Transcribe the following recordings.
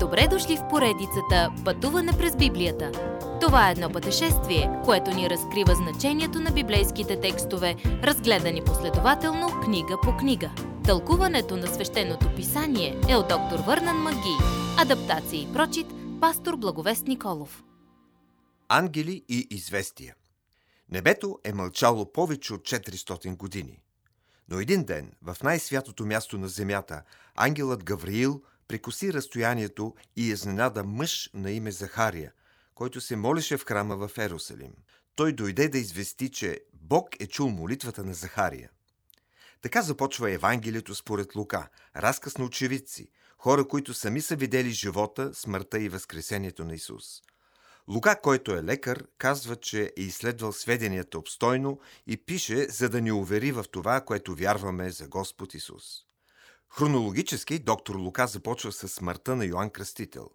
Добре дошли в поредицата Пътуване през Библията. Това е едно пътешествие, което ни разкрива значението на библейските текстове, разгледани последователно книга по книга. Тълкуването на свещеното писание е от доктор Върнан Маги. Адаптация и прочит, пастор Благовест Николов. Ангели и известия Небето е мълчало повече от 400 години. Но един ден, в най-святото място на земята, ангелът Гавриил прекоси разстоянието и изненада мъж на име Захария, който се молеше в храма в Ерусалим. Той дойде да извести, че Бог е чул молитвата на Захария. Така започва Евангелието според Лука, разказ на очевидци, хора, които сами са видели живота, смъртта и възкресението на Исус. Лука, който е лекар, казва, че е изследвал сведенията обстойно и пише, за да ни увери в това, което вярваме за Господ Исус. Хронологически доктор Лука започва с смъртта на Йоанн Кръстител.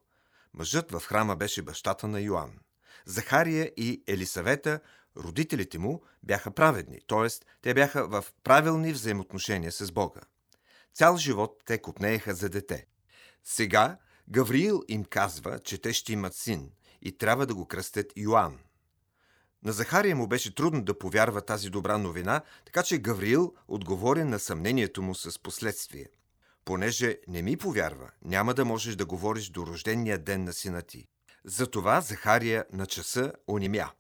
Мъжът в храма беше бащата на Йоанн. Захария и Елисавета, родителите му, бяха праведни, т.е. те бяха в правилни взаимоотношения с Бога. Цял живот те купнееха за дете. Сега Гавриил им казва, че те ще имат син и трябва да го кръстят Йоанн. На Захария му беше трудно да повярва тази добра новина, така че Гавриил отговори на съмнението му с последствие – Понеже не ми повярва, няма да можеш да говориш до рождения ден на сина ти. Затова Захария на часа онимя.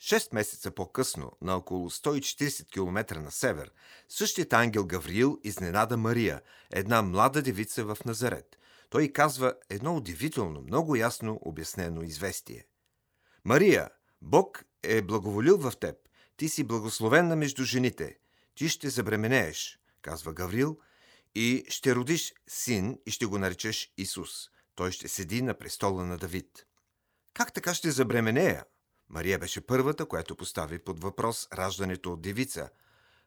Шест месеца по-късно, на около 140 км на север, същият ангел Гавриил изненада Мария, една млада девица в Назарет. Той казва едно удивително, много ясно обяснено известие. Мария, Бог е благоволил в теб. Ти си благословена между жените. Ти ще забременееш, казва Гаврил, и ще родиш син и ще го наречеш Исус. Той ще седи на престола на Давид. Как така ще забременея? Мария беше първата, която постави под въпрос раждането от девица.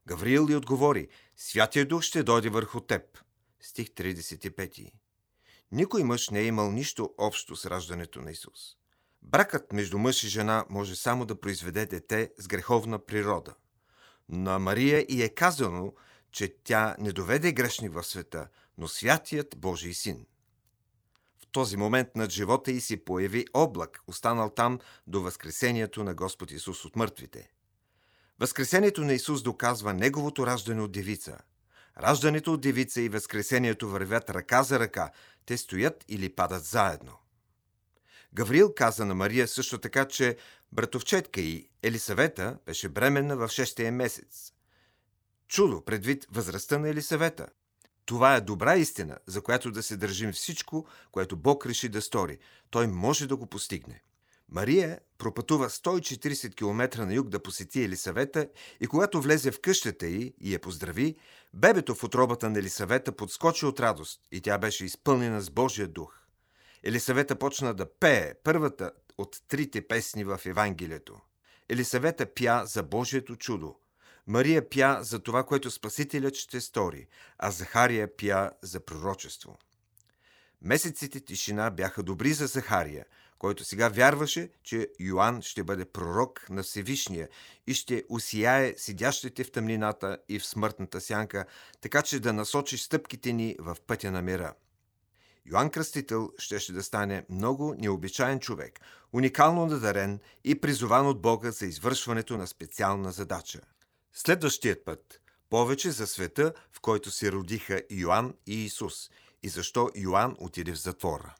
Гавриил ли отговори, Святия Дух ще дойде върху теб. Стих 35. Никой мъж не е имал нищо общо с раждането на Исус. Бракът между мъж и жена може само да произведе дете с греховна природа. На Мария и е казано, че тя не доведе грешник в света, но святият Божий син. В този момент над живота й се появи облак, останал там до възкресението на Господ Исус от мъртвите. Възкресението на Исус доказва Неговото раждане от девица. Раждането от девица и възкресението вървят ръка за ръка, те стоят или падат заедно. Гаврил каза на Мария също така, че братовчетка й Елисавета беше бременна в шестия месец. Чудо предвид възрастта на Елисавета. Това е добра истина, за която да се държим всичко, което Бог реши да стори. Той може да го постигне. Мария пропътува 140 км на юг да посети Елисавета и когато влезе в къщата й и я поздрави, бебето в отробата на Елисавета подскочи от радост и тя беше изпълнена с Божия дух. Елисавета почна да пее първата от трите песни в Евангелието. Елисавета пя за Божието чудо. Мария пя за това, което Спасителят ще стори, а Захария пя за пророчество. Месеците тишина бяха добри за Захария, който сега вярваше, че Йоанн ще бъде пророк на Всевишния и ще усияе седящите в тъмнината и в смъртната сянка, така че да насочи стъпките ни в пътя на мира. Йоанн Кръстител щеше да стане много необичаен човек, уникално надарен и призован от Бога за извършването на специална задача – Следващият път повече за света, в който се родиха Йоанн и Исус и защо Йоанн отиде в затвора.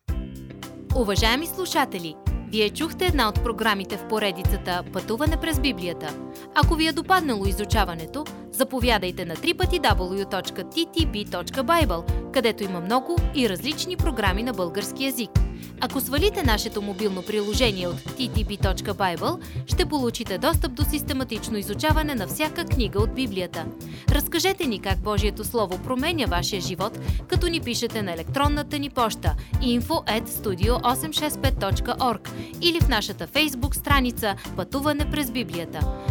Уважаеми слушатели, вие чухте една от програмите в поредицата Пътуване през Библията. Ако ви е допаднало изучаването, заповядайте на www.ttb.bible, където има много и различни програми на български язик. Ако свалите нашето мобилно приложение от ttb.bible, ще получите достъп до систематично изучаване на всяка книга от Библията. Разкажете ни как Божието Слово променя вашия живот, като ни пишете на електронната ни поща info at studio865.org или в нашата фейсбук страница Пътуване през Библията.